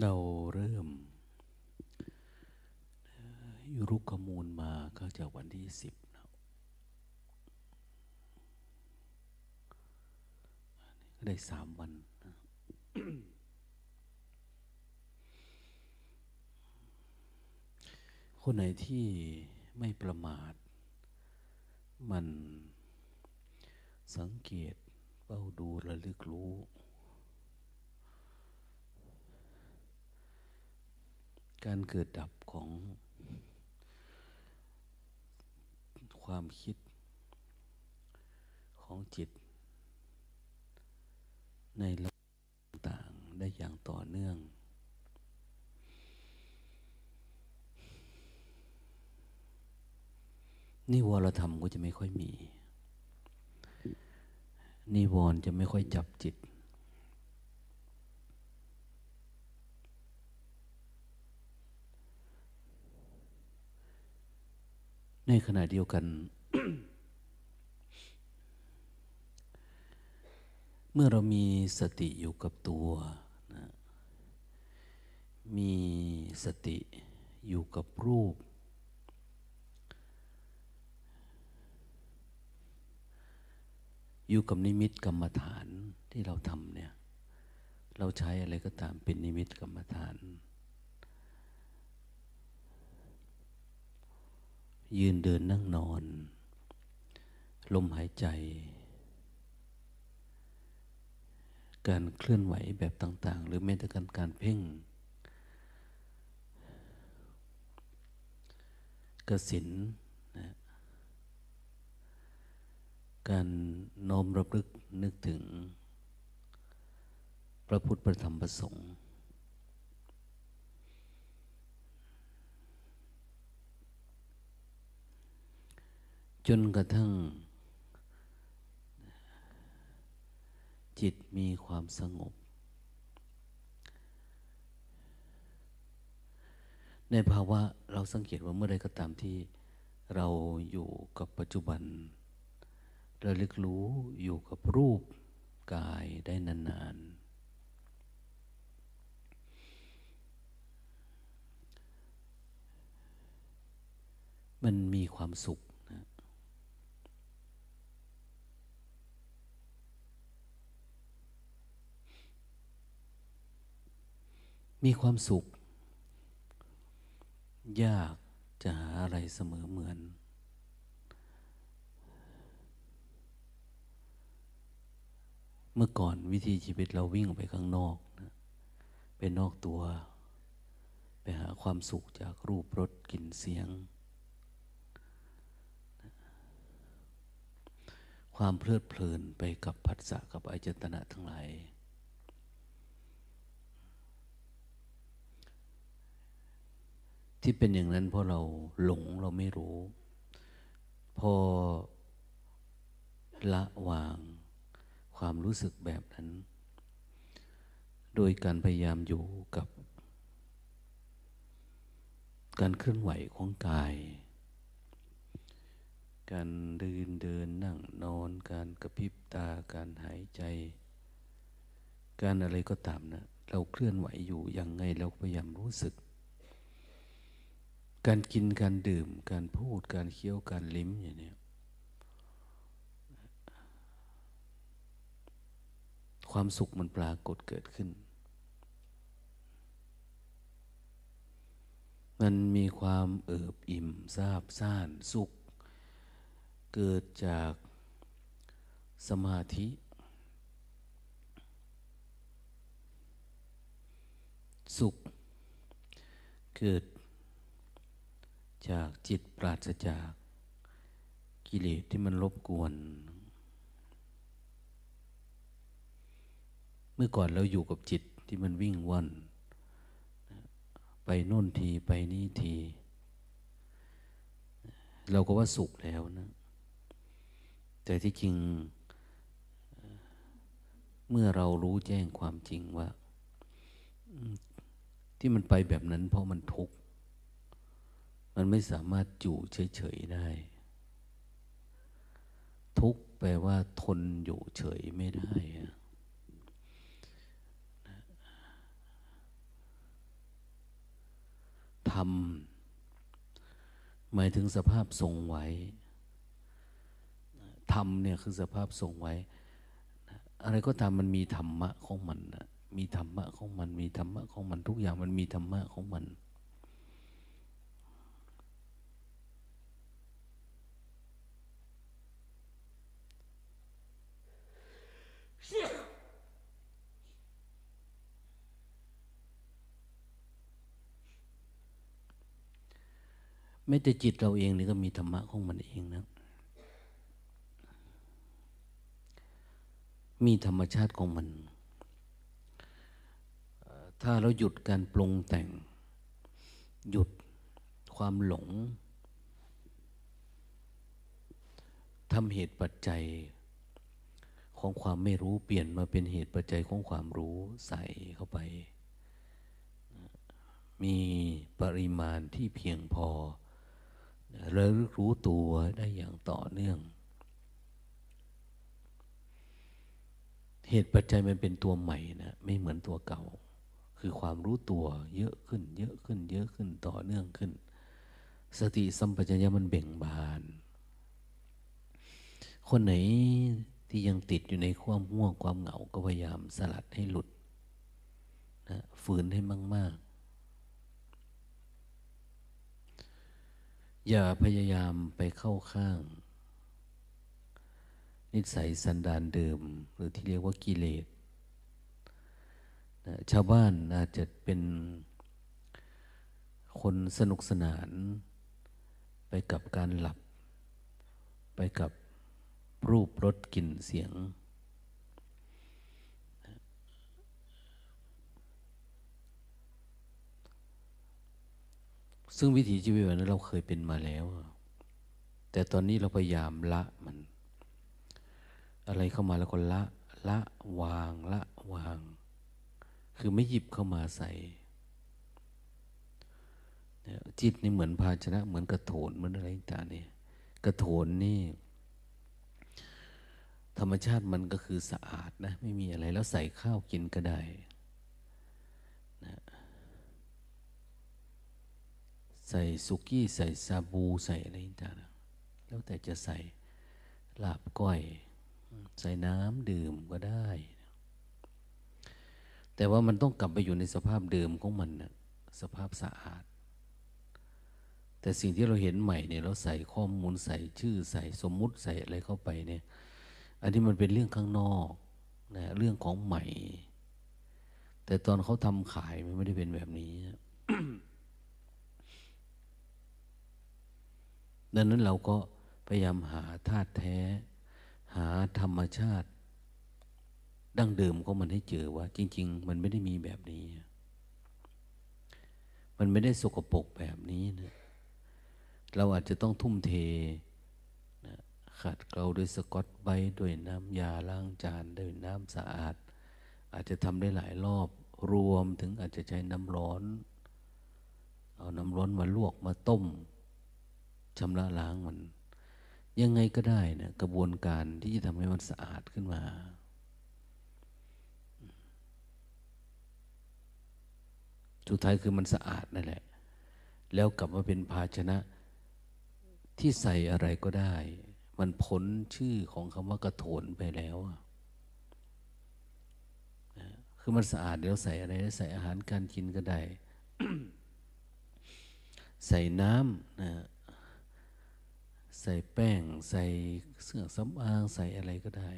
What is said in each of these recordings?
เราเริ่มยุรุกมูลมาก็จากวันที่สิบนะได้สามวันนะคนไหนที่ไม่ประมาท มันสังเกตเฝ้าดูระลึกรู้ การเกิดดับของความคิดของจิต ในระต่างได้อย่างต่อเนื่อง นิวรธรรมก็จะไม่ค่อยมี นิวรจะไม่ค่อยจับจิต ในขณะเดียวกัน เมื่อเรามีสติอยู่กับตัวนะมีสติอยู่กับรูป อยู่กับนิมิตกรรมฐานที่เราทำเนี่ย เราใช้อะไรก็ตามเป็นนิมิตกรรมฐาน ยืนเดินนั่งนอน ลมหายใจ การเคลื่อนไหวแบบต่าง ๆ หรือแม้แต่การการเพ่ง กสินนะการน้อมรับลึกนึกถึง พระพุทธประธรรมประสงค์ จนกระทั่ง จิตมีความสงบ ในภาวะเราสังเกตว่าเมื่อใดก็ตามที่เราอยู่กับปัจจุบันระลึกรู้อยู่กับรูปกายได้นานๆ มันมีความสุข มีความสุข ยากจะหาอะไรเสมอเหมือน เมื่อก่อนวิธีชีวิตเราวิ่งไปข้างนอกนะไปนอกตัว ไปหาความสุขจากรูปรสกลิ่นเสียง ความเพลิดเพลินไปกับผัสสะกับอายตนะทั้งหลาย ที่เป็นอย่างนั้นเพราะเราหลงเราไม่รู้ พอละวางความรู้สึกแบบนั้น โดยการพยายามอยู่กับ การเคลื่อนไหวของกาย การเดินเดินนั่งนอน การกระพริบตา การหายใจ การอะไรก็ตามนะ เราเคลื่อนไหวอยู่ยังไงเราพยายามรู้สึก การกินการดื่ม การพูดการเคี้ยวการลิ้มอย่างนี้ความสุขมันปรากฏเกิดขึ้น มันมีความเอิบอิ่มซาบซ่านสุข เกิดจากสมาธิ สุข เกิด จากจิตปราศจากกิเลสที่มันรบกวน เมื่อก่อนเราอยู่กับจิตที่มันวิ่งวัน ไปโน่นทีไปนี่ที เราก็ว่าสุขแล้วนะ แต่ที่จริง เมื่อเรารู้แจ้งความจริงว่า ที่มันไปแบบนั้นเพราะมันทุกข์ มันไม่สามารถอยู่เฉยๆได้ ทุกแปลว่าทนอยู่เฉยไม่ได้รมหมายถึงสภาพทรงไว้ธรรมเนี่ยคือสภาพทรงไว้ อะไรก็ตามมันมีธรรมะของมันนะมีธรรมะของมัน มีธรรมะของมันทุกอย่างมันมีธรรมะของมัน ไม่แต่จิตเราเองนี่ก็มีธรรมะของมันเองนะ มีธรรมชาติของมัน ถ้าเราหยุดการปรุงแต่ง หยุดความหลงทำเหตุปัจจัยของความไม่รู้เปลี่ยนมาเป็นเหตุปัจจัยของความรู้ใส่เข้าไป มีปริมาณที่เพียงพอ ระลึกรู้ตัวได้อย่างต่อเนื่อง เหตุปัจจัยมันเป็นตัวใหม่นะไม่เหมือนตัวเก่า คือความรู้ตัวเยอะขึ้น เยอะขึ้น เยอะขึ้นต่อเนื่องขึ้น สติสัมปชัญญะมันเบ่งบาน คนไหนที่ยังติดอยู่ในความง่วงความเหงาก็พยายามสลัดให้หลุดนะฝืนให้มากๆ อย่าพยายามไปเข้าข้าง นิสัยสันดานเดิม หรือที่เรียกว่ากิเลสชาวบ้านอาจจะเป็นคนสนุกสนาน ไปกับการหลับ ไปกับรูปรสกลิ่นเสียง ซึ่งวิถีชีวิตแบบนั้นเราเคยเป็นมาแล้ว แต่ตอนนี้เราพยายามละมัน อะไรเข้ามาแล้วก็ละ ละวางละวาง คือไม่หยิบเข้ามาใส่จิตนี่เหมือนภาชนะ เหมือนกระโถนเหมือนอะไรต่างนี่กระโถนนี่ ธรรมชาติมันก็คือสะอาดนะ ไม่มีอะไรแล้วใส่ข้าวกินก็ได้ ใส่สุกี้ ใส่ซาบู ใส่อะไรต่างๆแล้วแต่จะใส่ลาบก้อย ใส่น้ำดื่มก็ได้ แต่ว่ามันต้องกลับไปอยู่ในสภาพเดิมของมันนะสภาพสะอาด แต่สิ่งที่เราเห็นใหม่เนี่ยเราใส่ข้อมูลใส่ชื่อใส่สมมุติใส่อะไรเข้าไปเนี่ยอันนี้มันเป็นเรื่องข้างนอกนะเรื่องของใหม่ แต่ตอนเขาทำขายมันไม่ได้เป็นแบบนี้ ดังนั้นเราก็พยายามหาธาตุแท้ หาธรรมชาติ ดั้งเดิมของมันให้เจอว่า จริง ๆ มันไม่ได้มีแบบนี้ มันไม่ได้สกปรกแบบนี้นะเราอาจจะต้องทุ่มเทนะขัดเกลาด้วยสกอตไบด้วยน้ำยาล้างจานด้วยน้ำสะอาด อาจจะทำได้หลายรอบรวมถึงอาจจะใช้น้ำร้อน เอาน้ำร้อนมาลวกมาต้ม ชำระล้างมัน ยังไงก็ได้นะกระบวนการที่จะทำให้มันสะอาดขึ้นมาสุดท้ายคือมันสะอาดนั่นแหละ แล้วกลับมาเป็นภาชนะที่ใส่อะไรก็ได้ มันพ้นชื่อของคำว่ากระโถนไปแล้วคือมันสะอาดเดี๋ยวใส่อะไรใส่อาหารการกินก็ได้ ใส่น้ำนะ ใส่แป้ง ใส่เสื้อสำอางใส่อะไรก็ได้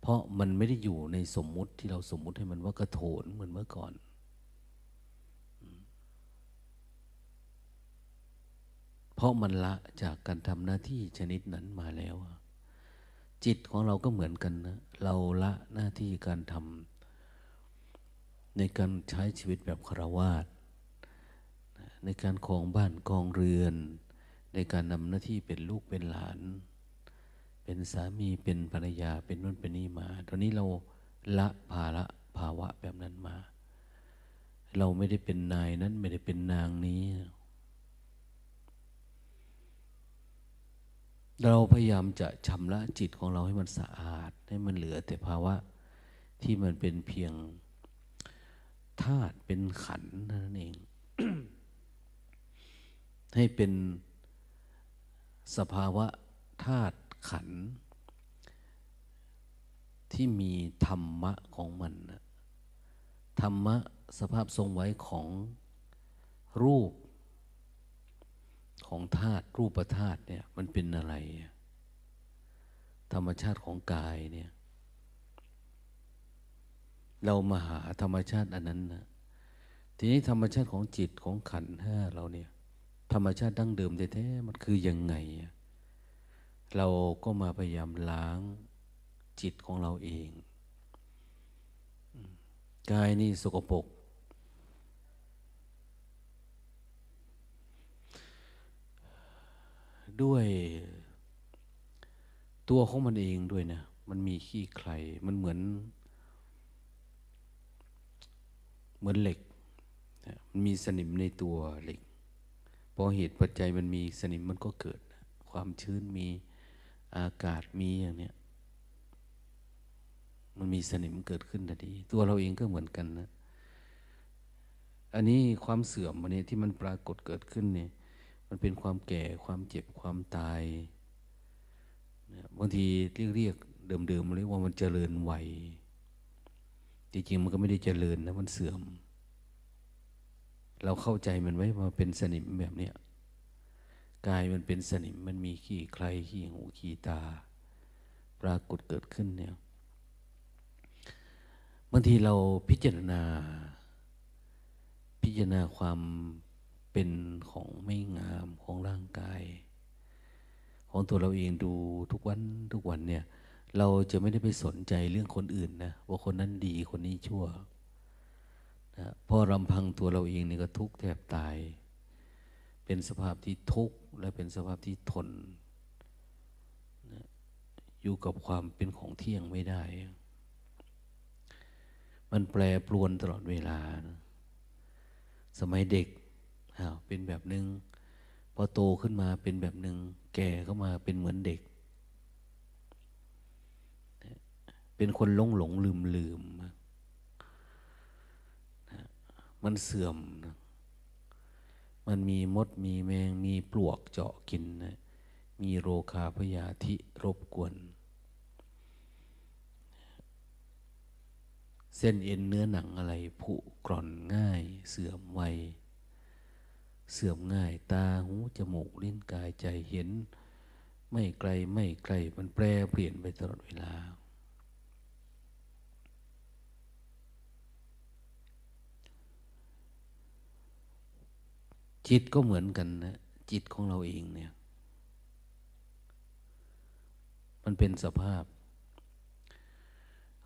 เพราะมันไม่ได้อยู่ในสมมุติที่เราสมมุติให้มันว่ากระโถนเหมือนเมื่อก่อนเพราะมันละจากการทำหน้าที่ชนิดนั้นมาแล้ว จิตของเราก็เหมือนกันนะเราละหน้าที่การทำในการใช้ชีวิตแบบคารวาสในการครองบ้านครองเรือน ในการนำหน้าที่เป็นลูกเป็นหลาน เป็นสามีเป็นภรรยาเป็นนู่นเป็นนี่มา ตอนนี้เราละภาระภาวะแบบนั้นมา เราไม่ได้เป็นนายนั้นไม่ได้เป็นนางนี้ เราพยายามจะชำระจิตของเราให้มันสะอาด ให้มันเหลือแต่ภาวะที่มันเป็นเพียงธาตุเป็นขันนั่นเอง ให้เป็น สภาวะธาตุขันธ์ที่มีธรรมะของมันธรรมะสภาพทรงไว้ของรูป ของธาตุรูปธาตุเนี่ยมันเป็นอะไร ธรรมชาติของกายเนี่ยเรามาหาธรรมชาติอันนั้นนะทีนี้ธรรมชาติของจิตของขันธ์ห้าเราเนี่ย ธรรมชาติดั้งเดิมแท้ๆมันคือยังไง เราก็มาพยายามล้างจิตของเราเองกายนี่สกปรกด้วยตัวของมันเองด้วยนะ มันมีขี้ใคร มันเหมือน เหมือนเหล็ก มันมีสนิมในตัวเหล็ก พอเหตุปัจจัยมันมีสนิมมันก็เกิด ความชื้นมีอากาศมีอย่างเนี้ยมันมีสนิมเกิดขึ้นทันทีตัวเราเองก็เหมือนกันนะ อันนี้ความเสื่อมมันนี้ที่มันปรากฏเกิดขึ้นเนี่ย มันเป็นความแก่ความเจ็บความตายบางทีเรียกเรียกเดิมๆเรียกว่ามันเจริญวัยจริงๆมันก็ไม่ได้เจริญนะมันเสื่อม เราเข้าใจมันไว้ว่าเป็นสนิมแบบเนี้ยกายมันเป็นสนิมมันมีขี้ใครขี้หูขี้ตา ปรากฏเกิดขึ้นเนี่ยบางทีเราพิจารณา พิจารณาความเป็นของไม่งามของร่างกาย ของตัวเราเองดูทุกวันทุกวันเนี่ย เราจะไม่ได้ไปสนใจเรื่องคนอื่นนะว่าคนนั้นดีคนนี้ชั่ว นะพอรำพังตัวเราเองนี่ก็ทุกข์แทบตาย เป็นสภาพที่ทุกข์และเป็นสภาพที่ทนนะอยู่กับความเป็นของเที่ยงไม่ได้ มันแปรปรวนตลอดเวลานะสมัยเด็กเป็นแบบหนึง่งพอโตขึ้นมาเป็นแบบหนึง่งแก่เข้ามาเป็นเหมือนเด็ก เป็นคนหลงหลงลืมลืมมั มันเสื่อมนะมันมีมดมีแมงมีปลวกเจาะกินนะมีโรคาพยาธิรบกวน เส้นเอ็นเนื้อหนังอะไรผุกร่อนง่าย เสื่อมไว เสื่อมง่ายตาหูจมูกลิ้นกายใจเห็น ไม่ไกลไม่ไกลมันแปรเปลี่ยนไปตลอดเวลา จิตก็เหมือนกันนะจิตของเราเองเนี่ย มันเป็นสภาพ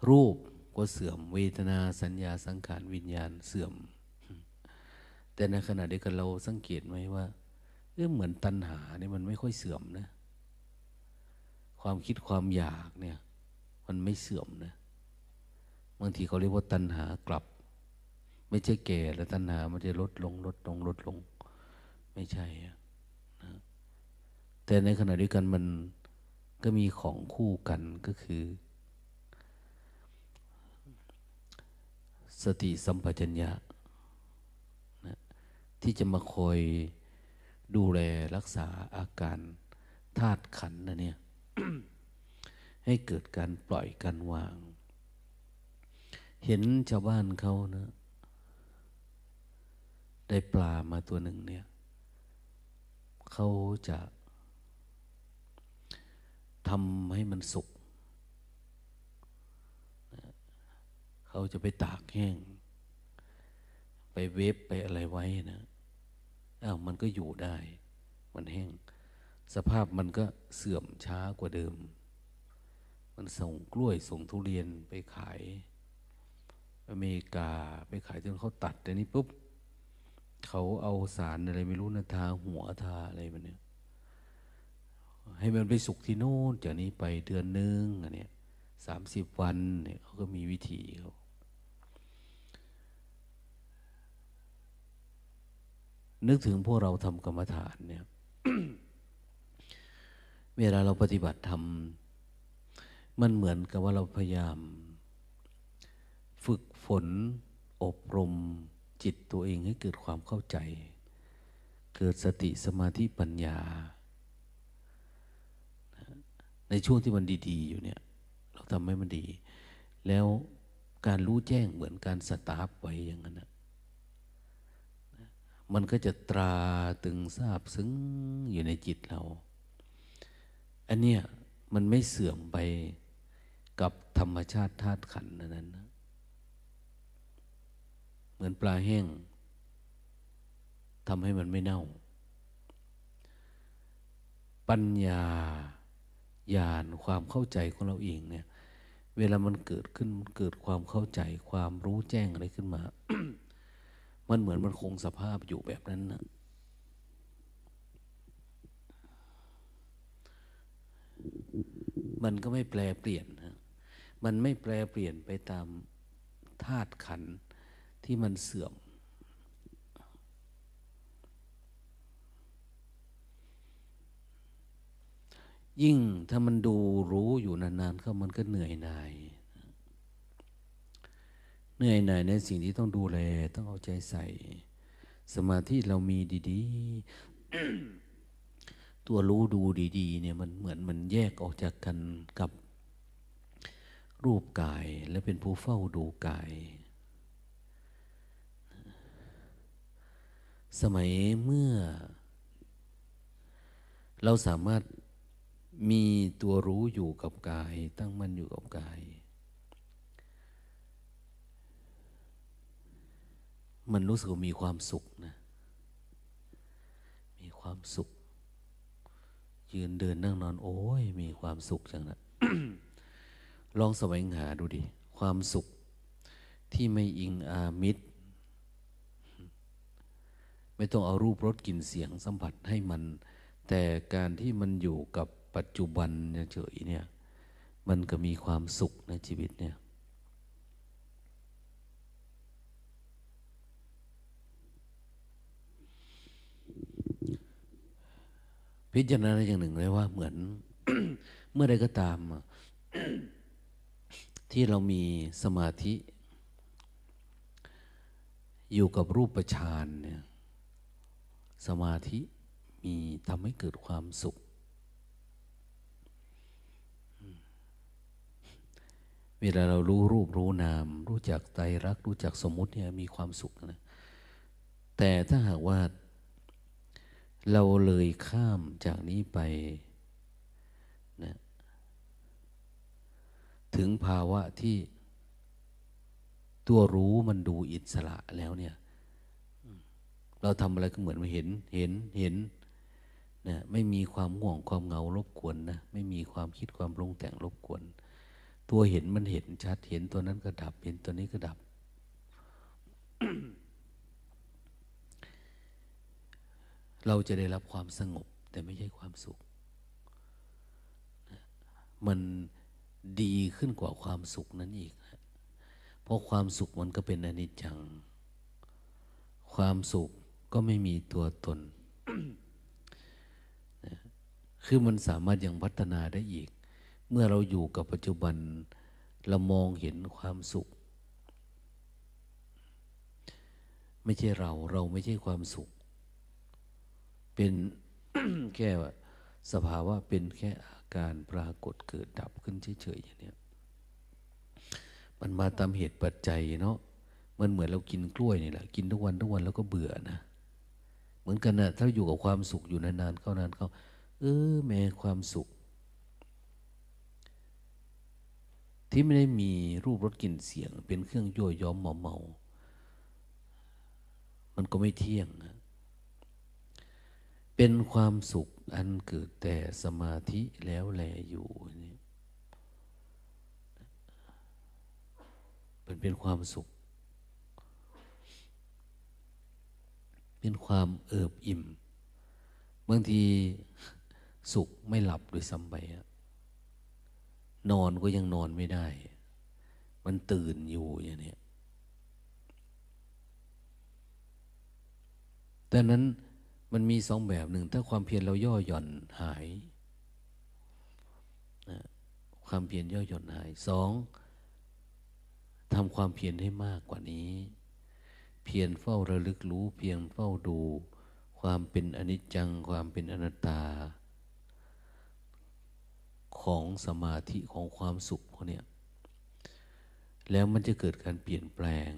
รูปก็เสื่อมเวทนาสัญญาสังขารวิญญาณเสื่อม แต่ในขณะเดียวกันเราสังเกตไหมว่าเออเหมือนตัณหาเนี่ยมันไม่ค่อยเสื่อมนะ ความคิดความอยากเนี่ย มันไม่เสื่อมนะบางทีเขาเรียกว่าตัณหากลับ ไม่ใช่แก่แล้วตัณหามันจะลดลงลดลงลดลง ไม่ใช่นะแต่ในขณะเดียวกันมันก็มีของคู่กันก็คือ สติสัมปชัญญะนะที่จะมาคอยดูแลรักษาอาการธาตุขันนะเนี่ยให้เกิดการปล่อยการวาง เห็นชาวบ้านเขานะ ได้ปลามาตัวหนึ่งเนี่ย เขาจะทำให้มันสุก เขาจะไปตากแห้ง ไปเวฟไปอะไรไว้นะอ้าวมันก็อยู่ได้ มันแห้ง สภาพมันก็เสื่อมช้ากว่าเดิม มันส่งกล้วยส่งทุเรียนไปขาย อเมริกาไปขายจนเขาตัดแต่นี้ปุ๊บ เขาเอาสารอะไรไม่รู้นะทาหัวทาอะไรมันเนี่ยให้มันไปสุกที่โน่นจากนี้ไปเดือนนึงอันเนี้ยสามสิบวันเนี่ยเขาก็มีวิธีเขานึกถึงพวกเราทำกรรมฐานเนี่ยเวลาเราปฏิบัติธรรมมันเหมือนกับว่าเราพยายาม ฝึกฝนอบรม จิตตัวเองให้เกิดความเข้าใจ เกิดสติสมาธิปัญญา ในช่วงที่มันดี ๆ อยู่เนี่ย เราทำให้มันดี แล้วการรู้แจ้งเหมือนการสตาร์ฟไว้อย่างนั้นนะมันก็จะตราตึงทราบซึ้งอยู่ในจิตเรา อันเนี้ยมันไม่เสื่อมไปกับธรรมชาติธาตุขันนั้นนะ เหมือนปลาแห้งทำให้มันไม่เน่า ปัญญาญาณความเข้าใจของเราเองเนี่ย เวลามันเกิดขึ้นมันเกิดความเข้าใจ ความรู้แจ้งอะไรขึ้นมา มันเหมือนมันคงสภาพอยู่แบบนั้นนะมันก็ไม่แปลเปลี่ยน มันไม่แปลเปลี่ยนไปตามธาตุขัน ที่มันเสื่อม ยิ่งถ้ามันดูรู้อยู่นานๆเข้ามันก็เหนื่อยหน่าย เหนื่อยหน่ายในสิ่งที่ต้องดูแล ต้องเอาใจใส่ สมาธิเรามีดีๆ ตัวรู้ดูดีๆ เนี่ยมันเหมือนมันแยกออกจากกันกับรูปกายและเป็นผู้เฝ้าดูกาย สมัยเมื่อ เราสามารถมีตัวรู้อยู่กับกาย ตั้งมั่นอยู่กับกาย มันรู้สึกมีความสุขนะ มีความสุข ยืนเดินนั่งนอน โอ้ย มีความสุขจังนะลองแสวงหาดูดิ ความสุขที่ไม่อิงอามิตร ไม่ต้องเอารูปรสกลิ่นเสียงสัมผัสให้มัน แต่การที่มันอยู่กับปัจจุบันเฉยเนี่ย มันก็มีความสุขในชีวิตเนี่ยพิจารณาอย่างหนึ่งเลยว่าเหมือน เมื่อใดก็ตาม ที่เรามีสมาธิ อยู่กับรูปฌานเนี่ย สมาธิมีทำให้เกิดความสุข เวลาเรารู้รูปรู้นาม รู้จักใจรัก รู้จักสมมุติเนี่ยมีความสุขนะแต่ถ้าหากว่า เราเลยข้ามจากนี้ไปนะถึงภาวะที่ตัวรู้มันดูอิสระแล้วเนี่ย เราทำอะไรก็เหมือนมาเห็น เห็น เห็นนะไม่มีความง่วงความเหงารบกวนนะ ไม่มีความคิดความปรุงแต่งรบกวน ตัวเห็นมันเห็นชัด เห็นตัวนั้นก็ดับ เห็นตัวนี้ก็ดับ เราจะได้รับความสงบ แต่ไม่ใช่ความสุข มันดีขึ้นกว่าความสุขนั้นอีกเพราะความสุขมันก็เป็นอนิจจัง ความสุข ก็ไม่มีตัวตน คือมันสามารถยังพัฒนาได้อีก เมื่อเราอยู่กับปัจจุบัน เรามองเห็นความสุข ไม่ใช่เรา เราไม่ใช่ความสุข เป็นแค่สภาวะเป็นแค่อาการปรากฏเกิดดับขึ้นเฉยๆอย่างนี้มันมาตามเหตุปัจจัยเนาะมันเหมือนเรากินกล้วยนี่แหละ กินทุกวันทุกวันแล้วก็เบื่อนะ เหมือนกันนะถ้าอยู่กับความสุขอยู่นานๆเข้านานเข้า เออ แม้ความสุข ที่ไม่ได้มีรูปรสกลิ่นเสียง เป็นเครื่องยั่วย้อมเมาเมา มันก็ไม่เที่ยงนะเป็นความสุขอันเกิดแต่สมาธิแล้วแลอยู่นี่เป็นเป็นความสุข เป็นความเอิบอิ่ม บางทีสุขไม่หลับโดยซ้ำไปนอนก็ยังนอนไม่ได้ มันตื่นอยู่อย่างนี้ดังนั้นมันมีสองแบบหนึ่ง ถ้าความเพียรเราย่อหย่อนหายนะความเพียรย่อหย่อนหายสองทำความเพียรให้มากกว่านี้ เพียรเฝ้าระลึกรู้เพียรเฝ้าดูควความเป็นอนิจจังความเป็นอนัตตา ของสมาธิของความสุขพวกนี้แล้วมันจะเกิดการเปลี่ยนแปลง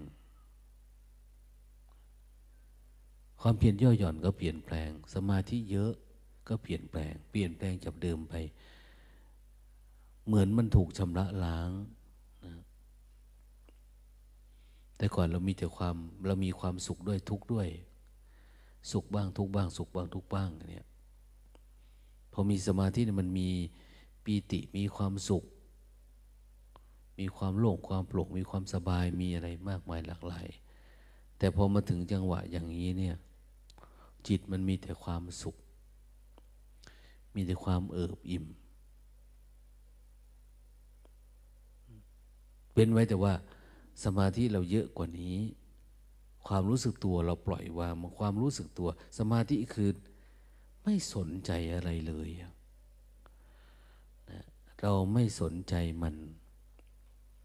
ความเพียรย่อหย่อนก็เปลี่ยนแปลง สมาธิเยอะก็เปลี่ยนแปลง เปลี่ยนแปลงจากเดิมไป เหมือนมันถูกชำระล้างนะ แต่ก่อนเรามีแต่ความเรามีความสุขด้วยทุกข์ด้วย สุขบ้างทุกบ้าง สุขบ้างทุกบ้างเนี่ยพอมีสมาธิเนี่ยมันมีปีติมีความสุข มีความโล่งความโปร่งมีความสบายมีอะไรมากมายหลากหลาย แต่พอมาถึงจังหวะอย่างนี้เนี่ยจิตมันมีแต่ความสุข มีแต่ความเอิบอิ่มเป็นไว้แต่ว่า สมาธิเราเยอะกว่านี้ ความรู้สึกตัวเราปล่อยวางความรู้สึกตัว สมาธิคือไม่สนใจอะไรเลยนะเราไม่สนใจมัน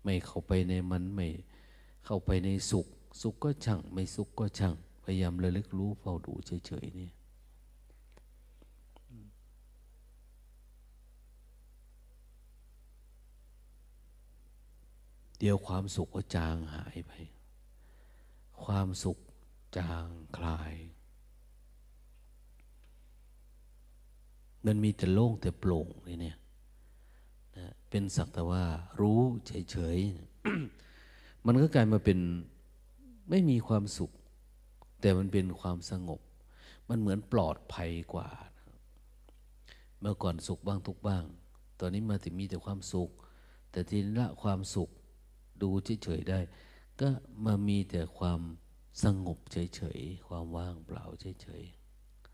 ไม่เข้าไปในมันไม่เข้าไปในสุข สุขก็ช่าง ไม่สุขก็ช่าง พยายามระลึกรู้เฝ้าดูเฉยๆเนี่ย เดี๋ยวความสุขก็จางหายไป ความสุขจางคลาย มันมีแต่โล่งแต่โปร่งนี่เนี่ยนะเป็นสักแต่ว่า รู้เฉยๆ มันก็กลายมาเป็นไม่มีความสุข แต่มันเป็นความสงบ มันเหมือนปลอดภัยกว่า เมื่อก่อนสุขบ้างทุกบ้าง ตอนนี้มาถึงมีแต่ความสุข แต่ทีนี้ละความสุข ดูเฉยๆได้ ก็มามีแต่ความสงบเฉยๆ ความว่างเปล่าเฉย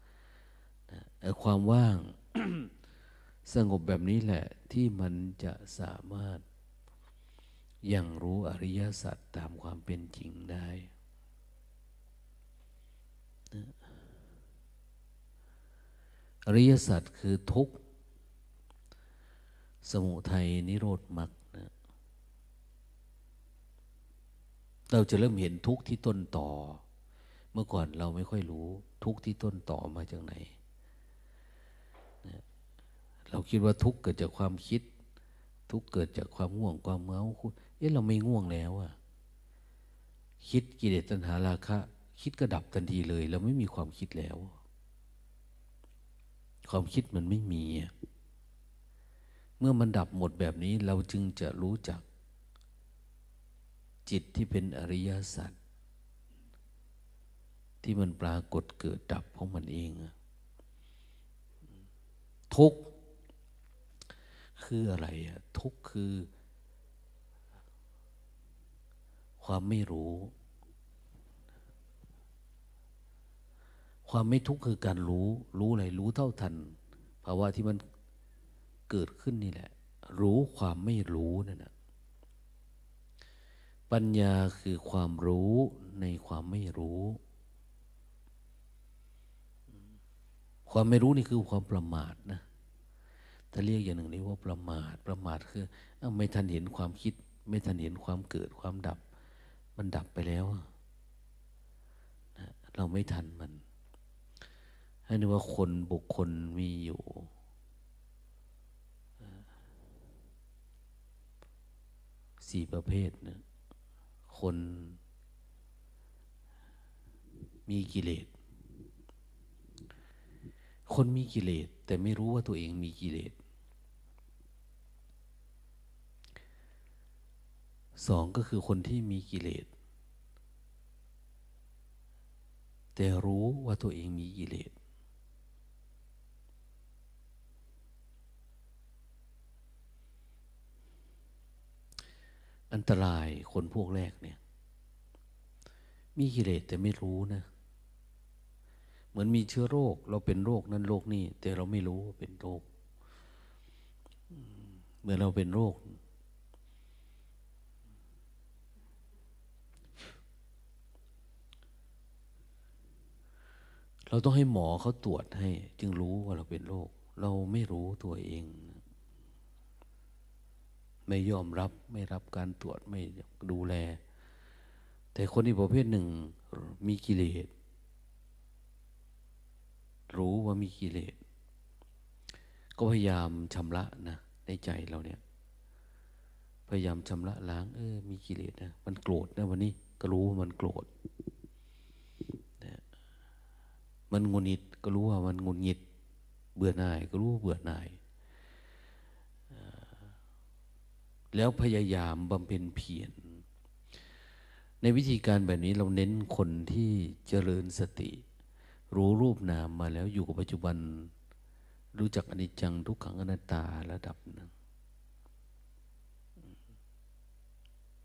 ๆนะความว่างสงบแบบนี้แหละที่มันจะสามารถยังรู้อริยสัจตามความเป็นจริงได้นะอริยสัจคือทุกข์ สมุทัยนิโรธมรรค เราจะเริ่มเห็นทุกข์ที่ต้นต่อ เมื่อก่อนเราไม่ค่อยรู้ทุกข์ที่ต้นต่อมาจากไหน เราคิดว่าทุกข์เกิดจากความคิด ทุกข์เกิดจากความง่วงความเมาเอ๊ะเราไม่ง่วงแล้วอะคิดกิเลสตัณหาราคะ คิดก็ดับทันทีเลย เราไม่มีความคิดแล้ว ความคิดมันไม่มี เมื่อมันดับหมดแบบนี้เราจึงจะรู้จัก จิตที่เป็นอริยสัจที่มันปรากฏเกิดดับของมันเอง ทุกคืออะไรอะทุกคือ ความไม่รู้ ความไม่ทุกข์คือการรู้ รู้อะไร รู้เท่าทันภาวะที่มันเกิดขึ้นนี่แหละ รู้ความไม่รู้นั่นแหะ ปัญญาคือความรู้ในความไม่รู้ ความไม่รู้นี่คือความประมาทนะถ้าเรียกอย่างหนึ่งนี้ว่าประมาท ประมาทคือไม่ทันเห็นความคิด ไม่ทันเห็นความเกิดความดับ มันดับไปแล้วนะเราไม่ทันมัน ให้นึกว่าคนบุคคลมีอยู่สี่ประเภทนะ คน มีกิเลส คนมีกิเลส แต่ไม่รู้ว่าตัวเองมีกิเลสสองก็คือคนที่มีกิเลส แต่รู้ว่าตัวเองมีกิเลส อันตรายคนพวกแรกเนี่ย มีกิเลสแต่ไม่รู้นะ เหมือนมีเชื้อโรค เราเป็นโรคนั้นโรคนี้แต่เราไม่รู้ว่าเป็นโรคเหมื่อเราเป็นโรค เราต้องให้หมอเขาตรวจให้ จึงรู้ว่าเราเป็นโรค เราไม่รู้ตัวเอง ไม่ยอมรับ ไม่รับการตรวจไม่ดูแล แต่คนอีกประเภทหนึ่งมีกิเลสรู้ว่ามีกิเลสก็พยายามชำระนะในใจเราเนี่ย พยายามชำระล้าง เออ มีกิเลสนะมันโกรธนะวันนี้ก็รู้ว่ามันโกรธนะมันงุนงิดก็รู้ว่ามันงุนงิด เบื่อหน่าย ก็รู้ว่าเบื่อหน่าย แล้วพยายามบำเพ็ญเพียรในวิธีการแบบนี้เราเน้นคนที่เจริญสติ รู้รูปนามมาแล้วอยู่กับปัจจุบัน รู้จักอนิจจังทุกขังอนัตตาระดับหนึ่ง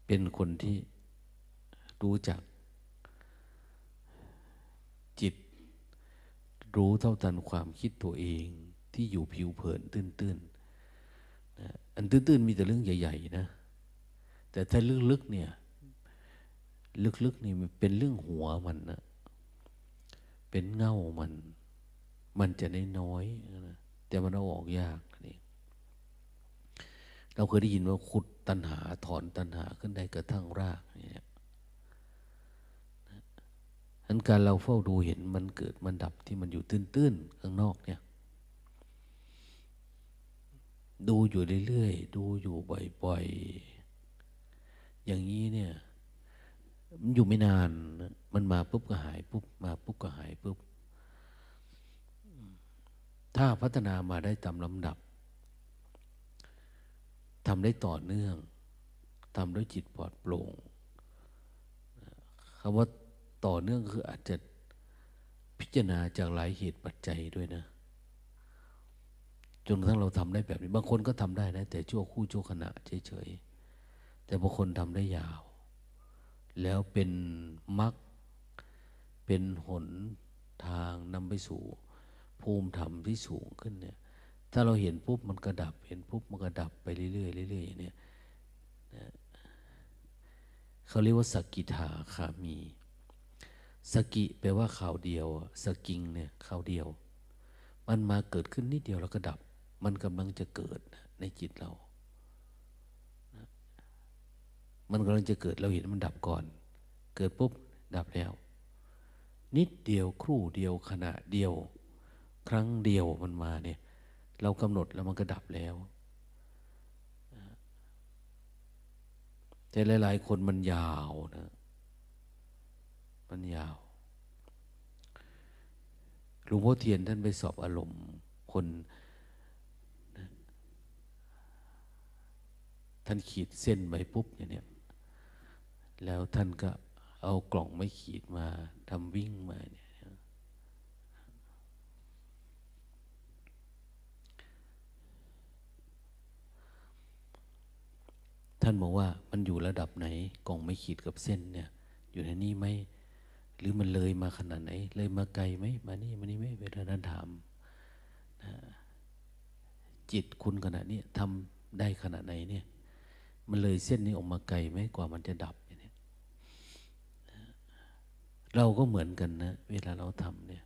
เป็นคนที่รู้จักจิต รู้เท่าทันความคิดตัวเองที่อยู่ผิวเผินตื้นๆ อันตื้นๆมีแต่เรื่องใหญ่ ๆ นะ แต่ถ้าลึกๆเนี่ย ลึกๆนี่มันเป็นเรื่องหัวมันนะเป็นเง่ามัน มันจะได้น้อยนะแต่มันเอาออกยากนี่เราเคยได้ยินว่าขุดตัณหาถอนตัณหาขึ้นได้กระทั่งรากเนี่ยอันการเราเฝ้าดูเห็นมันเกิดมันดับที่มันอยู่ตื้นๆข้างนอกเนี่ย ดูอยู่เรื่อยๆ ดูอยู่บ่อยๆ อย่างนี้เนี่ยมันอยู่ไม่นาน มันมาปุ๊บก็หายปุ๊บมาปุ๊บก็หายปุ๊บ ถ้าพัฒนามาได้ตามลำดับทำได้ต่อเนื่องทำด้วยจิตปลอดโปร่งคำว่าต่อเนื่องคืออาจจะพิจารณาจากหลายเหตุปัจจัยด้วยนะ จนกระทั่งเราทำได้แบบนี้ บางคนก็ทำได้นะ แต่ชั่วคู่ชั่วขณะเฉยๆ แต่บางคนทำได้ยาว แล้วเป็นมรรคเป็นหนทางนำไปสู่ ภูมิธรรมที่สูงขึ้นเนี่ย ถ้าเราเห็นปุ๊บมันกระดับ เห็นปุ๊บมันกระดับไปเรื่อยๆเรื่อยๆเนี่ยเขาเรียกว่าสกิทาคามี สกิแปลว่าข่าวเดียว สกิงเนี่ยข่าวเดียว มันมาเกิดขึ้นนิดเดียวแล้วก็ดับ มันกำลังจะเกิดในจิตเรา มันกำลังจะเกิดเราเห็นมันดับก่อน เกิดปุ๊บดับแล้ว นิดเดียวครู่เดียวขณะเดียว ครั้งเดียวมันมาเนี่ย เรากำหนดแล้วมันก็ดับแล้วแต่หลาย ๆ คนมันยาวนะ มันยาว หลวงพ่อเทียนท่านไปสอบอารมณ์ คน ท่านขีดเส้นไว้ปุ๊บอย่างเนี้ยแล้วท่านก็เอากล่องไม่ขีดมาทำวิ่งมาเนี่ยท่านบอกว่ามันอยู่ระดับไหนกล่องไม่ขีดกับเส้นเนี่ย อยู่ในนี้ไหมหรือมันเลยมาขนาดไหน เลยมาไกลไหมมานี่มานี่ไหมเวลาท่านถามนะจิตคุณขนาดนี้ทำได้ขนาดไหนเนี่ย มันเลยเส้นนี้ออกมาไกลไหมกว่ามันจะดับเราก็เหมือนกันนะเวลาเราทำเนี่ย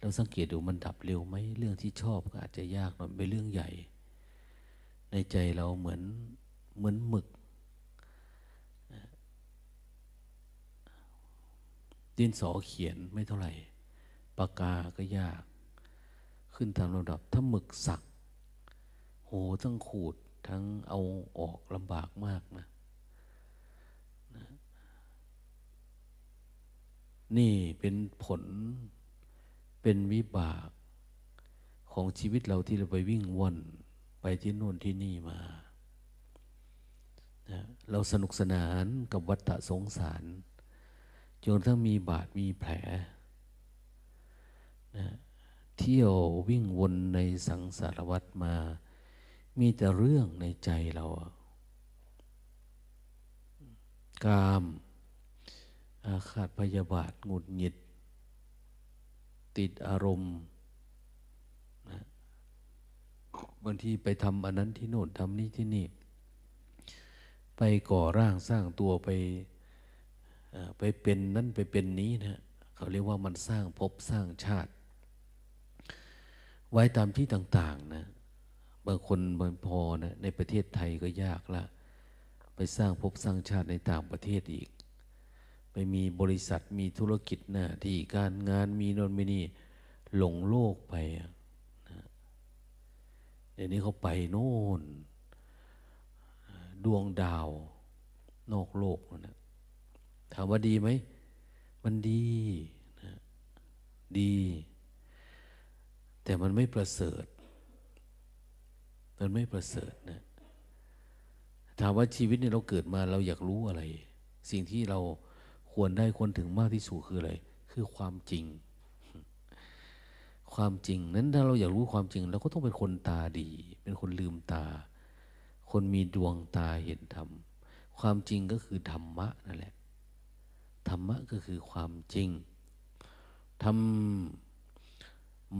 เราสังเกตดูมันดับเร็วไหมเรื่องที่ชอบก็อาจจะยากหน่อยเป็นเรื่องใหญ่ ในใจเราเหมือนเหมือนหมึกดินสอเขียนไม่เท่าไหร่ปากกาก็ยาก ขึ้นตามระดับถ้าหมึกสัก โหทั้งขูด ทั้งเอาออกลำบากมากนะ นี่เป็นผลเป็นวิบากของชีวิตเราที่เราไปวิ่งว่อนไปที่โน่นที่นี่มานะเราสนุกสนานกับวัฏสงสาร จนทั้งมีบาดมีแผลนะเที่ยววิ่งวนในสังสารวัฏมา มีแต่เรื่องในใจเรากามอาฆาตพยาบาทหงุดหงิด ติดอารมณ์นะบางทีไปทำอันนั้นที่โน่นทำนี้ที่นี่ ไปก่อร่างสร้างตัวไปไปเป็นนั้นไปเป็นนี้นะเขาเรียกว่ามันสร้างภพสร้างชาติ ไว้ตามที่ต่าง ๆ นะ บางคนบางพอนะในประเทศไทยก็ยากละ ไปสร้างภพสร้างชาติในต่างประเทศอีก ไปมีบริษัทมีธุรกิจหน้าที่การงานมีนนมินีหลงโลกไปนะเดี๋ยวนี้เขาไปโน่น ดวงดาวนอกโลกนะถามว่าดีไหม มันดีนะดี แต่มันไม่ประเสริฐ มันไม่ประเสริฐนะถามว่าชีวิตเนี่ยเราเกิดมาเราอยากรู้อะไร สิ่งที่เราควรได้ควรถึงมากที่สุดคืออะไร คือความจริง ความจริงนั้นถ้าเราอยากรู้ความจริงเราก็ต้องเป็นคนตาดี เป็นคนลืมตา คนมีดวงตาเห็นธรรมความจริงก็คือธรรมะนั่นแหละธรรมะก็คือความจริงธรร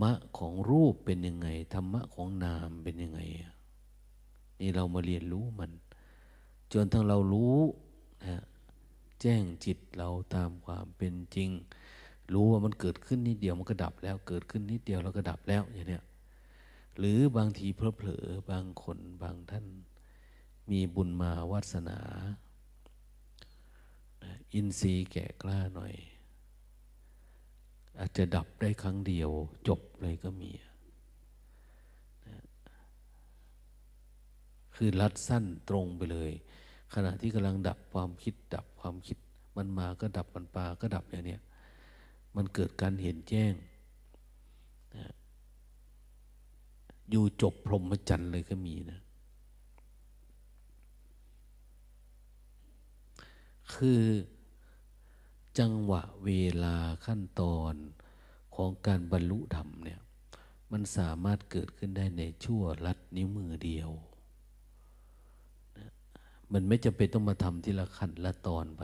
มะของรูปเป็นยังไง ธรรมะของนามเป็นยังไง นี่เรามาเรียนรู้มัน จนทั้งเรารู้นะแจ้งจิตเราตามความเป็นจริง รู้ว่ามันเกิดขึ้นนิดเดียวมันก็ดับแล้ว เกิดขึ้นนิดเดียวแล้วก็ดับแล้วอย่างเนี้ยหรือบางทีเพลอบางคนบางท่าน มีบุญมาวาสนา อินทรีย์แก่กล้าหน่อย อาจจะดับได้ครั้งเดียว จบเลยก็มี คือรัดสั้นตรงไปเลย ขณะที่กำลังดับความคิด ดับความคิดมันมาก็ดับมันปาก็ดับอย่างเนี้ยมันเกิดการเห็นแจ้ง อยู่จบพรหมจรรย์เลยก็มีนะ คือ จังหวะเวลาขั้นตอนของการบรรลุธรรมเนี่ย มันสามารถเกิดขึ้นได้ในชั่วลัดนิ้วมือเดียว มันไม่จำเป็นต้องมาทำทีละขั้นละตอนไป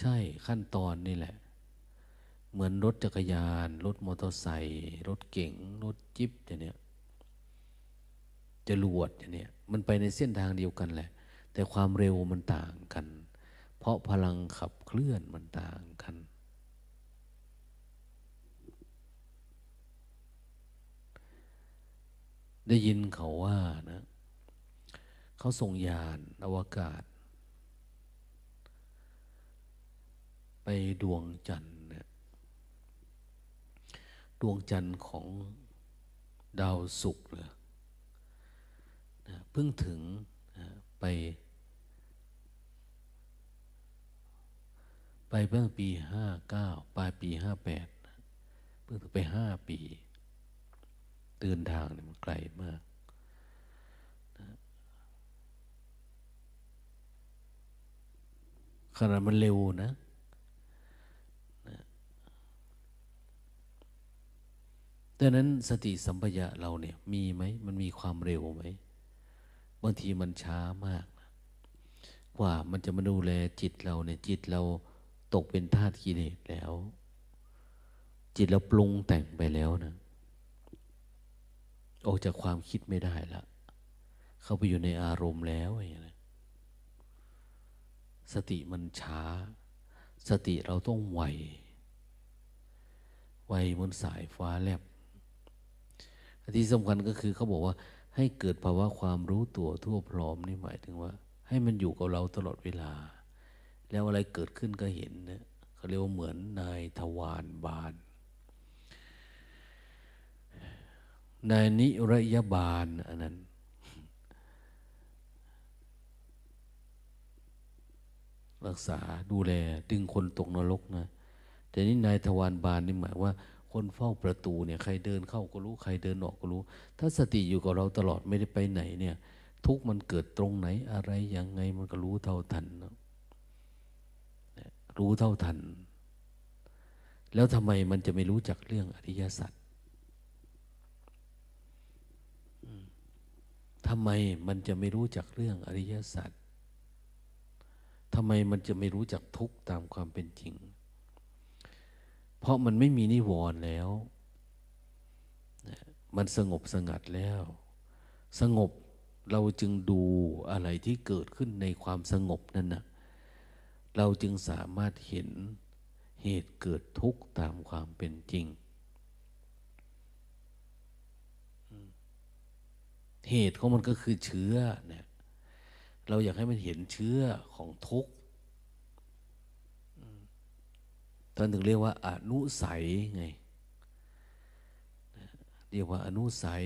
ใช่ขั้นตอนนี่แหละ เหมือนรถจักรยาน รถมอเตอร์ไซค์รถเก๋งรถจิ๊บอย่างเนี้ยจรวดอย่างเนี้ยมันไปในเส้นทางเดียวกันแหละ แต่ความเร็วมันต่างกัน เพราะพลังขับเคลื่อนมันต่างกัน ได้ยินเขาว่านะ เขาส่งยานอวกาศ ไปดวงจันทร์เนี่ยดวงจันทร์ของดาวศุกร์เลยเพิ่งถึงไป ไปเมื่อปีห้าเก้าปลายปีห้าแปดเพิ่งถึงไปห้าปี เดินทางเนี่ยมันไกลมากขนาดมันเร็วนะดังนั้นสติสัมปยะเราเนี่ยมีไหม มันมีความเร็วไหม บางทีมันช้ามาก กว่ามันจะมาดูแลจิตเราเนี่ยจิตเรา ตกเป็นธาตุกิเลสแล้ว จิตเราปรุงแต่งไปแล้วนะออกจากความคิดไม่ได้ละเข้าไปอยู่ในอารมณ์แล้วอย่างนี้สติมันช้า สติเราต้องไว ไวเหมือนสายฟ้าแลบที่สำคัญก็คือเขาบอกว่า ให้เกิดภาวะความรู้ตัวทั่วพร้อมนี่หมายถึงว่า ให้มันอยู่กับเราตลอดเวลา แล้วอะไรเกิดขึ้นก็เห็นนะเขาเรียกว่าเหมือนนายทวารบานนายนิรยบาลอันนั้น รักษาดูแล ดึงคนตกนรกนะแต่นี่นายทวารบานนี่หมายว่า คนเฝ้าประตูเนี่ยใครเดินเข้าก็รู้ ใครเดินออกก็รู้ ถ้าสติอยู่กับเราตลอดไม่ได้ไปไหนเนี่ย ทุกมันเกิดตรงไหนอะไรยังไงมันก็รู้เท่าทันนะ รู้เท่าทัน แล้วทำไมมันจะไม่รู้จักเรื่องอริยสัจทำไมมันจะไม่รู้จักเรื่องอริยสัจทำไมมันจะไม่รู้จักทุกข์ตามความเป็นจริง เพราะมันไม่มีนิวรณ์แล้ว มันสงบสงัดแล้ว สงบเราจึงดูอะไรที่เกิดขึ้นในความสงบนั่นนะ เราจึงสามารถเห็นเหตุเกิดทุกข์ตามความเป็นจริง เหตุของมันก็คือเชื้อเนี่ย เราอยากให้มันเห็นเชื้อของทุกข์ท่านถึงเรียกว่าอนุสัยไง เรียกว่าอนุสัย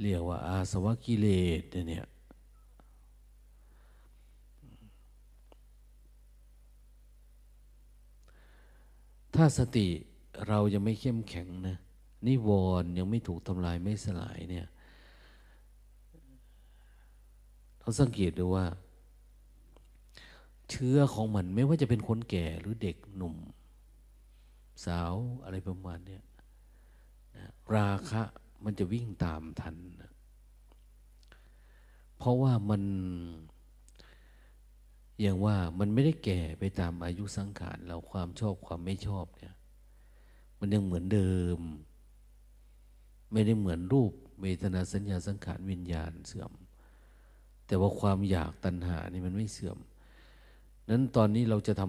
เรียกว่าอาสวะกิเลสเนี่ย ถ้าสติเรายังไม่เข้มแข็งนะนิวรณ์ยังไม่ถูกทำลายไม่สลายเนี่ยเราสังเกตดูว่า เชื้อของมันไม่ว่าจะเป็นคนแก่หรือเด็กหนุ่ม สาวอะไรประมาณเนี้ยนะราคะมันจะวิ่งตามทันนะเพราะว่ามัน อย่างว่ามันไม่ได้แก่ไปตามอายุสังขารเราความชอบความไม่ชอบเนี่ย มันยังเหมือนเดิม ไม่ได้เหมือนรูปเวทนาสัญญาสังขารวิญญาณเสื่อม แต่ว่าความอยากตัณหานี่มันไม่เสื่อม นั้นตอนนี้เราจะท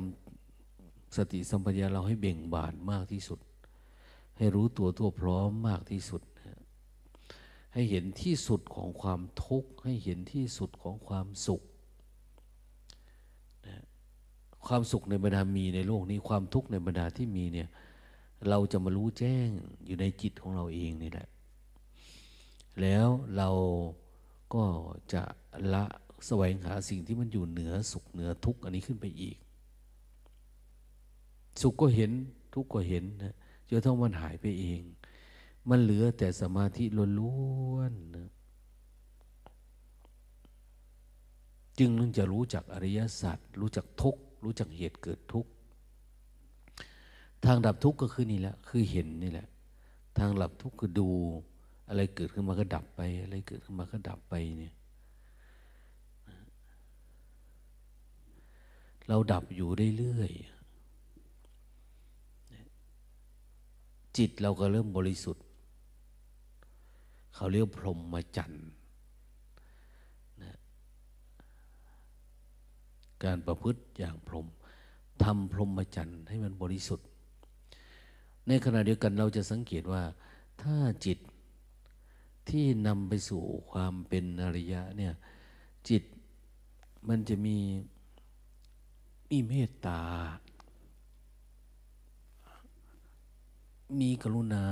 ำสติสัมปชัญญะเราให้เบ่งบานมากที่สุด ให้รู้ตัวทั่วพร้อมมากที่สุด ให้เห็นที่สุดของความทุกข์ให้เห็นที่สุดของความสุข ความสุขในบรรดามีในโลกนี้ความทุกข์ในบรรดาที่มีเนี่ย เราจะมารู้แจ้งอยู่ในจิตของเราเองนี่แหละ แล้วเราก็จะละแสวงหาสิ่งที่มันอยู่เหนือสุขเหนือทุกข์อันนี้ขึ้นไปอีก สุขก็เห็นทุกข์ก็เห็นนะจนทั้งมันหายไปเอง มันเหลือแต่สมาธิล้วนๆนะจึงนึงจะรู้จักอริยสัจรู้จักทุกข์ รู้จักเหตุเกิดทุกข์ ทางดับทุกข์ก็คือนี่แหละ คือเห็นนี่แหละ ทางดับทุกข์คือดู อะไรเกิดขึ้นมาก็ดับไป อะไรเกิดขึ้นมาก็ดับไปเนี่ย เราดับอยู่เรื่อยๆจิตเราก็เริ่มบริสุทธิ์ เขาเรียกพรหมจรรย์ การประพฤติอย่างพรหมทำพรหมจรรย์ให้มันบริสุทธิ์ ในขณะเดียวกันเราจะสังเกตว่า ถ้าจิตที่นำไปสู่ความเป็นอริยะเนี่ยจิตมันจะมีมีเมตตา มีกรุณา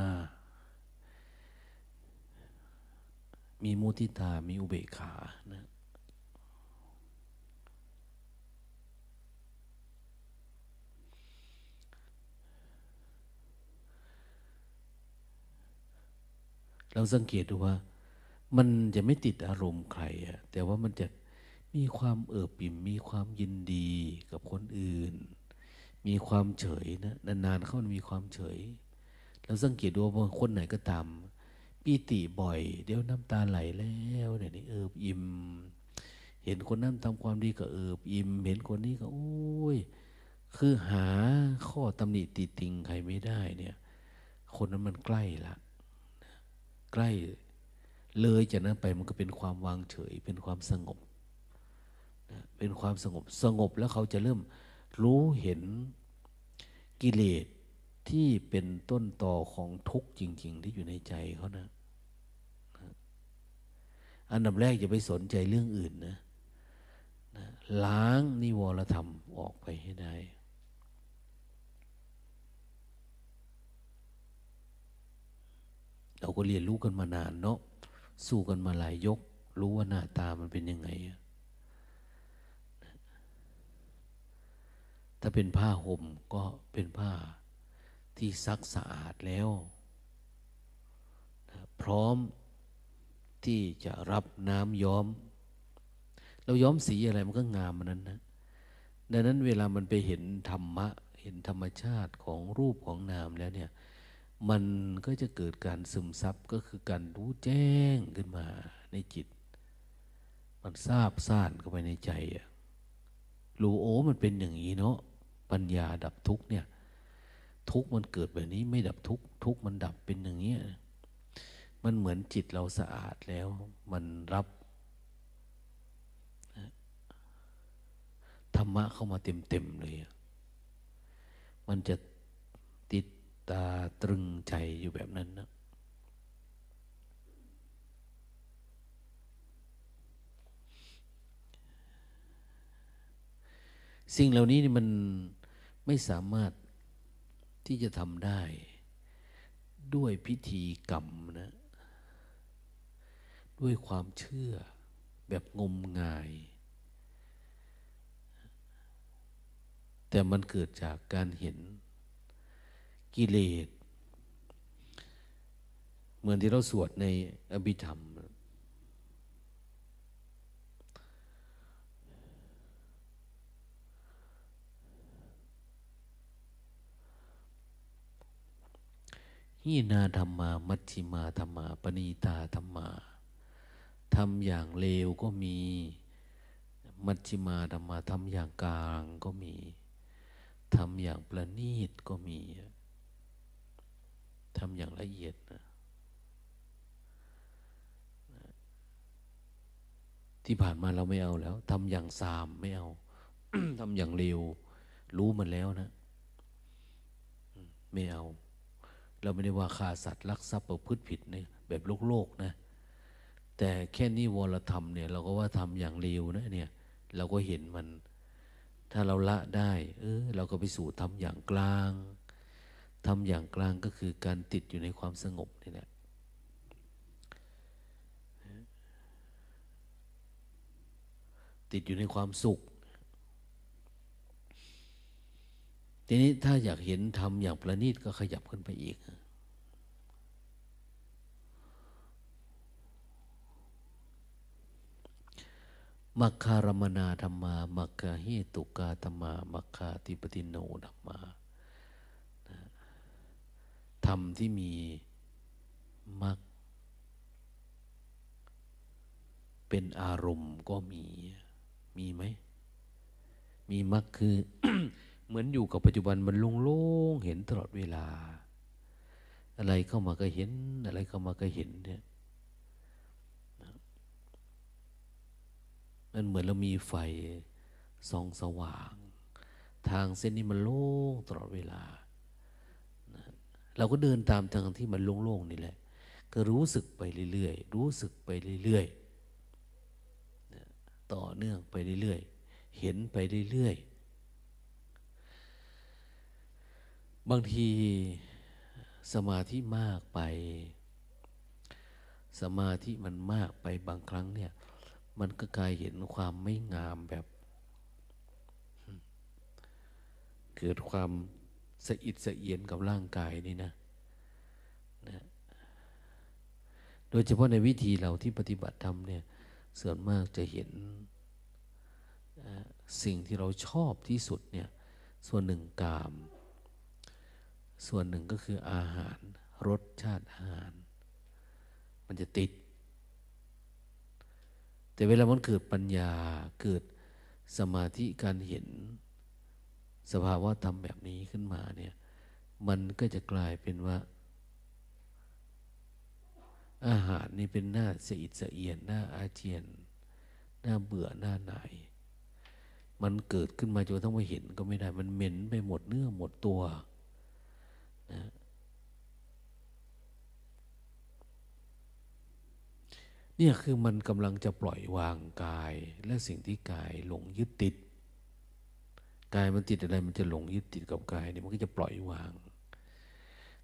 มีมุทิตา มีอุเบกขานะ เราสังเกตดูว่า มันจะไม่ติดอารมณ์ใครอะแต่ว่ามันจะมีความเอิบอิ่มมีความยินดีกับคนอื่น มีความเฉยนะนานๆเขามีความเฉย เราสังเกตดูว่าคนไหนก็ตามปีติบ่อย เดี๋ยวน้ำตาไหลแล้วเนี่ยนี่เอิบอิ่มเห็นคนนั้นทำความดีก็เอิบอิ่มเห็นคนนี้ก็โอ้ยคือหาข้อตำหนิติติงใครไม่ได้เนี่ย คนนั้นมันใกล้ละ ใกล้เลยจากนั้นไปมันก็เป็นความวางเฉย เป็นความสงบนะเป็นความสงบสงบแล้วเขาจะเริ่มรู้เห็นกิเลสที่เป็นต้นต่อของทุกข์จริง ๆ ที่อยู่ในใจเขานะ อันดับแรกอย่าไปสนใจเรื่องอื่นนะนะล้างนิวรธรรมออกไปให้ได้ เราก็เรียนรู้กันมานานเนาะสู้กันมาหลายยก รู้ว่าหน้าตามันเป็นยังไง ถ้าเป็นผ้าห่มก็เป็นผ้าที่ซักสะอาดแล้ว พร้อมที่จะรับน้ำย้อม เราย้อมสีอะไรมันก็งามมันนั้นนะดังนั้นเวลามันไปเห็นธรรมะ เห็นธรรมชาติของรูปของนามแล้วเนี่ย มันก็จะเกิดการซึมซับก็คือการรู้แจ้งขึ้นมาในจิต มันทราบซ่านเข้าไปในใจอะรู้โอ้มันเป็นอย่างนี้เนาะปัญญาดับทุกเนี่ย ทุกมันเกิดแบบนี้ไม่ดับทุกทุกมันดับเป็นอย่างนี้มันเหมือนจิตเราสะอาดแล้ว มันรับธรรมะเข้ามาเต็มๆเลย มันจะติด ตาตรึงใจอยู่แบบนั้นนะสิ่งเหล่านี้นี่มันไม่สามารถที่จะทำได้ ด้วยพิธีกรรมนะ ด้วยความเชื่อแบบงมงาย แต่มันเกิดจากการเห็น กิเลส เหมือนที่เราสวดในอภิธรรมหีนาธรรมา มัชชิมาธรรมา ปณีตาธรรมาทำอย่างเลวก็มี มัชชิมาธรรมาทำอย่างกลางก็มีทำอย่างประณีตก็มี ทำอย่างละเอียดนะที่ผ่านมาเราไม่เอาแล้วทำอย่างสามไม่เอาทำอย่างเร็ว รู้มันแล้วนะไม่เอา เราไม่ได้ว่าฆ่าสัตว์ลักทรัพย์ประพฤติผิดในแบบโลกโลกนะ แต่แค่นี้วรธรรมเนี่ย เราก็ว่าทำอย่างเร็วนะเนี่ย เราก็เห็นมัน ถ้าเราละได้ เออ เราก็ไปสู่ทำอย่างกลาง ทำอย่างกลางก็คือการติดอยู่ในความสงบนี่แหละติดอยู่ในความสุข ทีนี้ถ้าอยากเห็นทำอย่างประณีตก็ขยับขึ้นไปอีก มัคคารมนาธรรมา มัคคาหิตุกาธรรมา มัคคาติปติโนธรรมา รมที่มีมรรคเป็นอารมณ์ก็มี มีไหม มีมรรคคือ เหมือนอยู่กับปัจจุบันมันโล่งๆเห็นตลอดเวลา อะไรเข้ามาก็เห็น อะไรเข้ามาก็เห็นเนี่ยมันเหมือนเรามีไฟส่องสว่าง ทางเส้นนี้มันโล่งตลอดเวลา เราก็เดินตามทางที่มันโล่งๆนี่แหละ ก็รู้สึกไปเรื่อยๆ รู้สึกไปเรื่อยๆ ต่อเนื่องไปเรื่อยๆ เห็นไปเรื่อยๆ บางทีสมาธิมากไป สมาธิมันมากไปบางครั้งเนี่ย มันก็กลายเห็นความไม่งามแบบ เกิดความ สะอิดสะเอียนกับร่างกายนี่นะนะ โดยเฉพาะในวิธีเราที่ปฏิบัติธรรมเนี่ยส่วนมากจะเห็นสิ่งที่เราชอบที่สุดเนี่ยส่วนหนึ่งกาม ส่วนหนึ่งก็คืออาหารรสชาติอาหาร มันจะติด แต่เวลามันเกิดปัญญาเกิดสมาธิการเห็น สภาวะธรรมแบบนี้ขึ้นมาเนี่ย มันก็จะกลายเป็นว่า อาหารนี่เป็นหน้าเสียดเสียนหน้าอาเจียน หน้าเบื่อหน้าหน่ายมันเกิดขึ้นมาจนต้องมาเห็นก็ไม่ได้ มันเหม็นไปหมดเนื้อหมดตัวนะเนี่ยคือมันกำลังจะปล่อยวางกายและสิ่งที่กายหลงยึดติด กายมันติดอะไรมันจะหลงยึดติดกับกายเนี่ยมันก็จะปล่อยวาง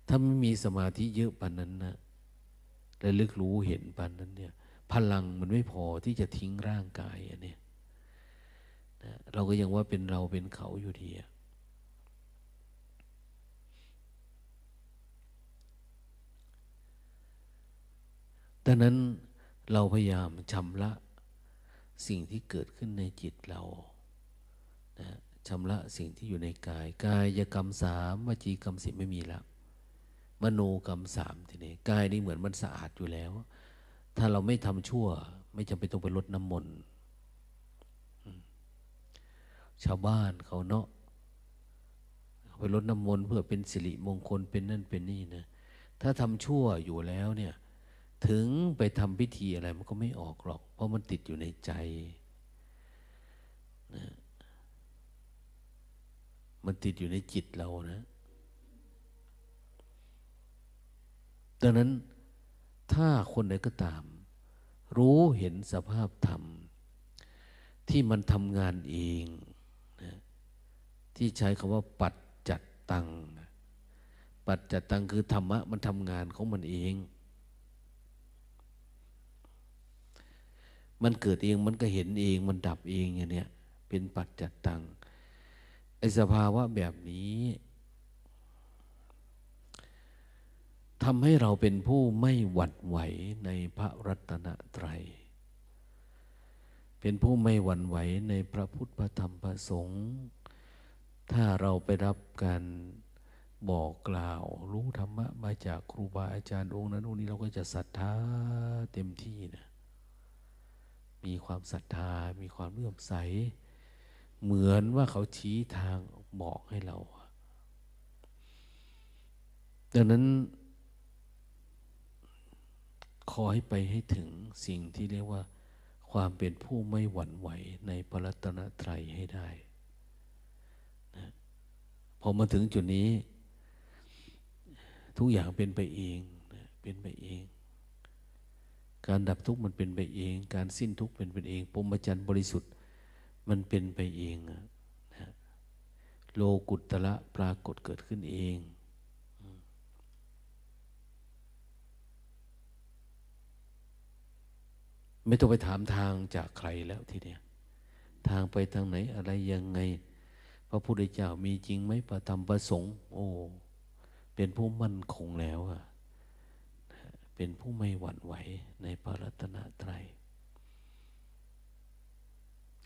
ถ้าไม่มีสมาธิเยอะปานนั้นนะและลึกรู้เห็นปานนั้นเนี่ย พลังมันไม่พอที่จะทิ้งร่างกายอันนี้นะเราก็ยังว่าเป็นเราเป็นเขาอยู่ดีดังนั้นเราพยายามชำระสิ่งที่เกิดขึ้นในจิตเรานะ ชำระสิ่งที่อยู่ในกาย กายกรรมสามวจีกรรมสิบไม่มีแล้วมโนกรรมสามทีนี้กายนี่เหมือนมันสะอาดอยู่แล้ว ถ้าเราไม่ทำชั่ว ไม่จำเป็นต้องไปลดน้ำมนต์ชาวบ้านเขาเนาะไปลดน้ำมนต์เพื่อเป็นสิริมงคลเป็นนั่นเป็นนี่นะถ้าทำชั่วอยู่แล้วเนี่ย ถึงไปทำพิธีอะไรมันก็ไม่ออกหรอก เพราะมันติดอยู่ในใจนะ มันติดอยู่ในจิตเรานะดังนั้นถ้าคนใดก็ตาม รู้เห็นสภาพธรรม ที่มันทำงานเองนะที่ใช้คำว่า ปัดจัดตัง ปัจจัตตังคือธรรมะมันทำงานของมันเอง มันเกิดเองมันก็เห็นเองมันดับเองอย่างเนี้ยเป็นปัจจัตตัง ไอสภาวะแบบนี้ทำให้เราเป็นผู้ไม่หวั่นไหวในพระรัตนตรัย เป็นผู้ไม่หวั่นไหวในพระพุทธพระธรรมพระสงฆ์ถ้าเราไปรับการบอกกล่าวรู้ธรรมะมาจากครูบาอาจารย์องค์นั้นองค์นี้เราก็จะศรัทธาเต็มที่นะ มีความศรัทธา มีความเลื่อมใส เหมือนว่าเขาชี้ทางบอกให้เรา ดังนั้น ขอให้ไปให้ถึงสิ่งที่เรียกว่า ความเป็นผู้ไม่หวั่นไหวในพระรัตนตรัยให้ได้นะพอมาถึงจุดนี้ ทุกอย่างเป็นไปเองนะเป็นไปเองการดับทุกข์มันเป็นไปเอง การสิ้นทุกข์เป็นไปเองปรมจันทร์บริสุทธิ์ มันเป็นไปเองนะโลกุตตะปรากฏเกิดขึ้นเองไม่ต้องไปถามทางจากใครแล้วทีเนี้ยทางไปทางไหนอะไรยังไง พระพุทธเจ้ามีจริงไหมประธรรมประสงค์ โอ้เป็นผู้มั่นคงแล้วอะเป็นผู้ไม่หวั่นไหวในพระรัตนตรัย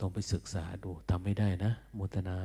ต้องไปศึกษาดูทำไม่ได้นะมุตนา